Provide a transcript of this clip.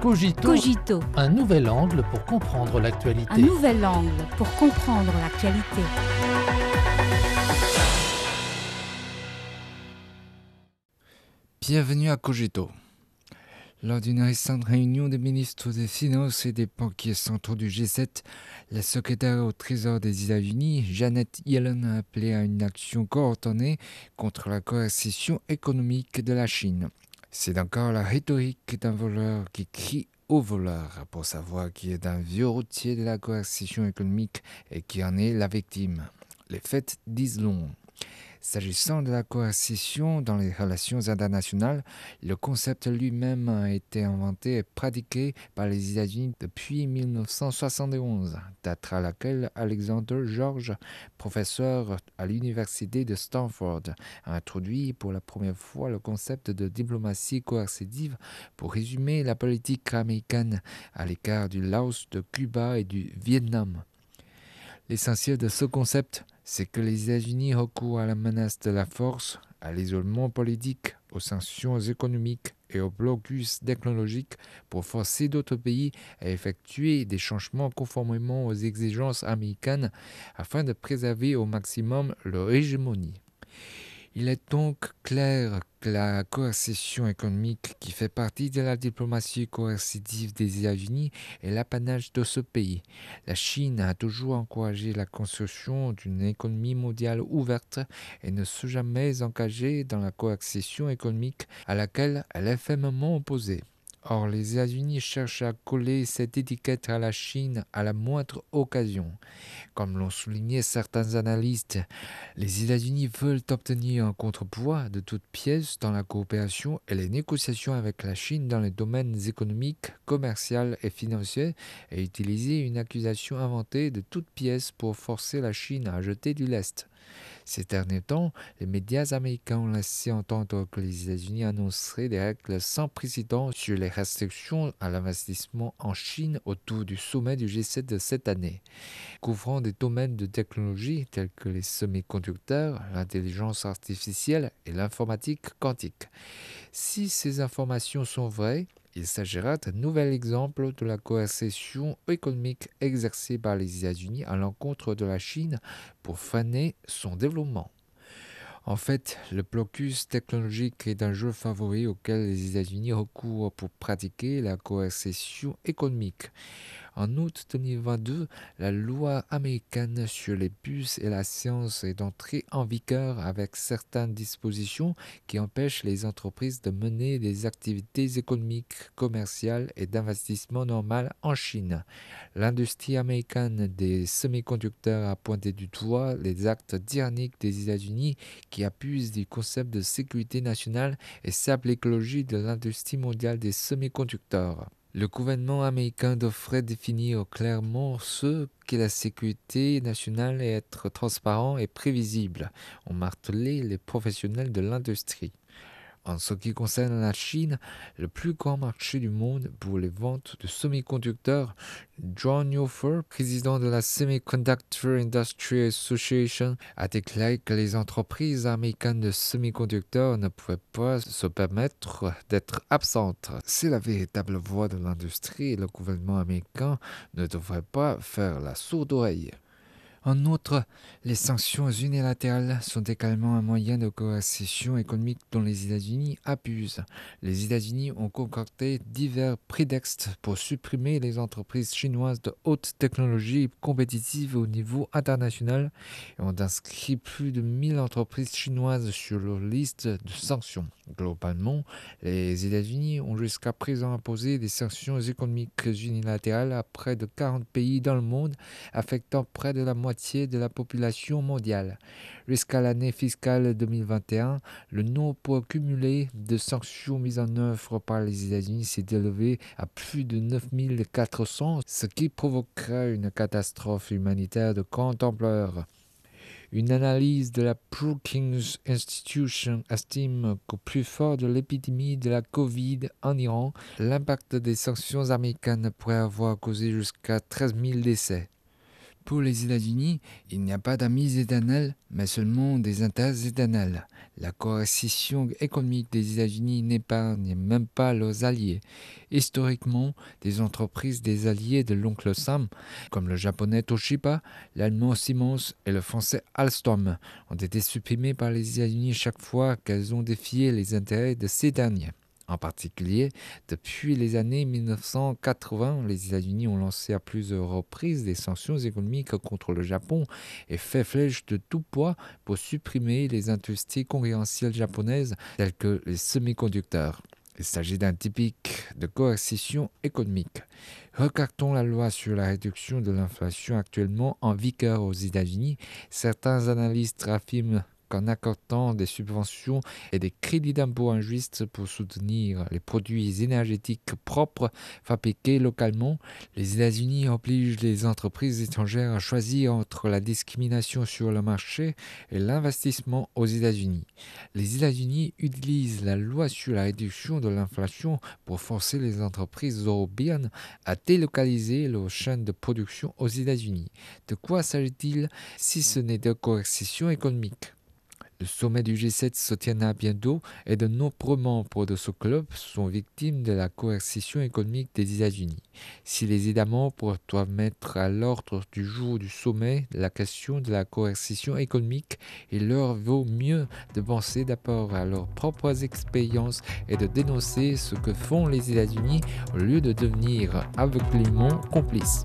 Cogito, Cogito, un nouvel angle pour comprendre l'actualité. un nouvel angle pour comprendre l'actualité. Bienvenue à Cogito. Lors d'une récente réunion des ministres des Finances et des banquiers centraux du G7, la secrétaire au Trésor des États-Unis, Janet Yellen, a appelé à une action coordonnée contre la coercition économique de la Chine. C'est encore la rhétorique d'un voleur qui crie au voleur pour savoir qui est un vieux routier de la coercition économique et qui en est la victime. Les faits disent long. S'agissant de la coercition dans les relations internationales, le concept lui-même a été inventé et pratiqué par les États-Unis depuis 1971, date à laquelle Alexander George, professeur à l'université de Stanford, a introduit pour la première fois le concept de diplomatie coercitive pour résumer la politique américaine à l'écart du Laos, de Cuba et du Vietnam. L'essentiel de ce concept, c'est que les États-Unis recourent à la menace de la force, à l'isolement politique, aux sanctions économiques et au blocus technologique pour forcer d'autres pays à effectuer des changements conformément aux exigences américaines afin de préserver au maximum leur hégémonie. Il est donc clair que la coercition économique qui fait partie de la diplomatie coercitive des États-Unis est l'apanage de ce pays. La Chine a toujours encouragé la construction d'une économie mondiale ouverte et ne s'est jamais engagée dans la coercition économique à laquelle elle est fermement opposée. Or, les États-Unis cherchent à coller cette étiquette à la Chine à la moindre occasion. Comme l'ont souligné certains analystes, les États-Unis veulent obtenir un contrepoids de toutes pièces dans la coopération et les négociations avec la Chine dans les domaines économiques, commerciaux et financiers et utiliser une accusation inventée de toutes pièces pour forcer la Chine à jeter du lest. Ces derniers temps, les médias américains ont laissé entendre que les États-Unis annonceraient des règles sans précédent sur les restrictions à l'investissement en Chine autour du sommet du G7 de cette année, couvrant des domaines de technologie tels que les semi-conducteurs, l'intelligence artificielle et l'informatique quantique. Si ces informations sont vraies, il s'agira d'un nouvel exemple de la coercition économique exercée par les États-Unis à l'encontre de la Chine pour freiner son développement. En fait, le blocus technologique est un jeu favori auquel les États-Unis recourent pour pratiquer la coercition économique. En août 2022, la loi américaine sur les bus et la science est entrée en vigueur avec certaines dispositions qui empêchent les entreprises de mener des activités économiques, commerciales et d'investissement normales en Chine. L'industrie américaine des semi-conducteurs a pointé du doigt les actes tyranniques des États-Unis qui abusent du concept de sécurité nationale et sapent l'écologie de l'industrie mondiale des semi-conducteurs. Le gouvernement américain devrait définir clairement ce qu'est la sécurité nationale et être transparent et prévisible, ont martelé les professionnels de l'industrie. En ce qui concerne la Chine, le plus grand marché du monde pour les ventes de semi-conducteurs, John Yofer, président de la Semiconductor Industry Association, a déclaré que les entreprises américaines de semi-conducteurs ne pouvaient pas se permettre d'être absentes. C'est la véritable voie de l'industrie et le gouvernement américain ne devrait pas faire la sourde oreille. En outre, les sanctions unilatérales sont également un moyen de coercition économique dont les États-Unis abusent. Les États-Unis ont concocté divers prétextes pour supprimer les entreprises chinoises de haute technologie compétitives au niveau international et ont inscrit plus de 1000 entreprises chinoises sur leur liste de sanctions. Globalement, les États-Unis ont jusqu'à présent imposé des sanctions économiques unilatérales à près de 40 pays dans le monde, affectant près de la de la population mondiale. Jusqu'à l'année fiscale 2021, le nombre cumulé de sanctions mises en œuvre par les États-Unis s'est élevé à plus de 9400, ce qui provoquera une catastrophe humanitaire de grande ampleur. Une analyse de la Brookings Institution estime qu'au plus fort de l'épidémie de la Covid en Iran, l'impact des sanctions américaines pourrait avoir causé jusqu'à 13 000 décès. Pour les États-Unis, il n'y a pas d'amis éternels, mais seulement des intérêts éternels. La coercition économique des États-Unis n'épargne même pas leurs alliés. Historiquement, des entreprises des alliés de l'oncle Sam, comme le japonais Toshiba, l'allemand Siemens et le français Alstom, ont été supprimées par les États-Unis chaque fois qu'elles ont défié les intérêts de ces derniers. En particulier, depuis les années 1980, les États-Unis ont lancé à plusieurs reprises des sanctions économiques contre le Japon et fait flèche de tout poids pour supprimer les industries concurrentielles japonaises telles que les semi-conducteurs. Il s'agit d'un typique de coercition économique. Regardons la loi sur la réduction de l'inflation actuellement en vigueur aux États-Unis. Certains analystes affirment qu'en accordant des subventions et des crédits d'impôt injustes pour soutenir les produits énergétiques propres fabriqués localement, les États-Unis obligent les entreprises étrangères à choisir entre la discrimination sur le marché et l'investissement aux États-Unis. Les États-Unis utilisent la loi sur la réduction de l'inflation pour forcer les entreprises européennes à délocaliser leurs chaînes de production aux États-Unis. De quoi s'agit-il si ce n'est de coercition économique? Le sommet du G7 se tiendra bientôt et de nombreux membres de ce club sont victimes de la coercition économique des États-Unis. Si les États membres doivent mettre à l'ordre du jour du sommet la question de la coercition économique, il leur vaut mieux de penser d'abord à leurs propres expériences et de dénoncer ce que font les États-Unis au lieu de devenir aveuglément complices.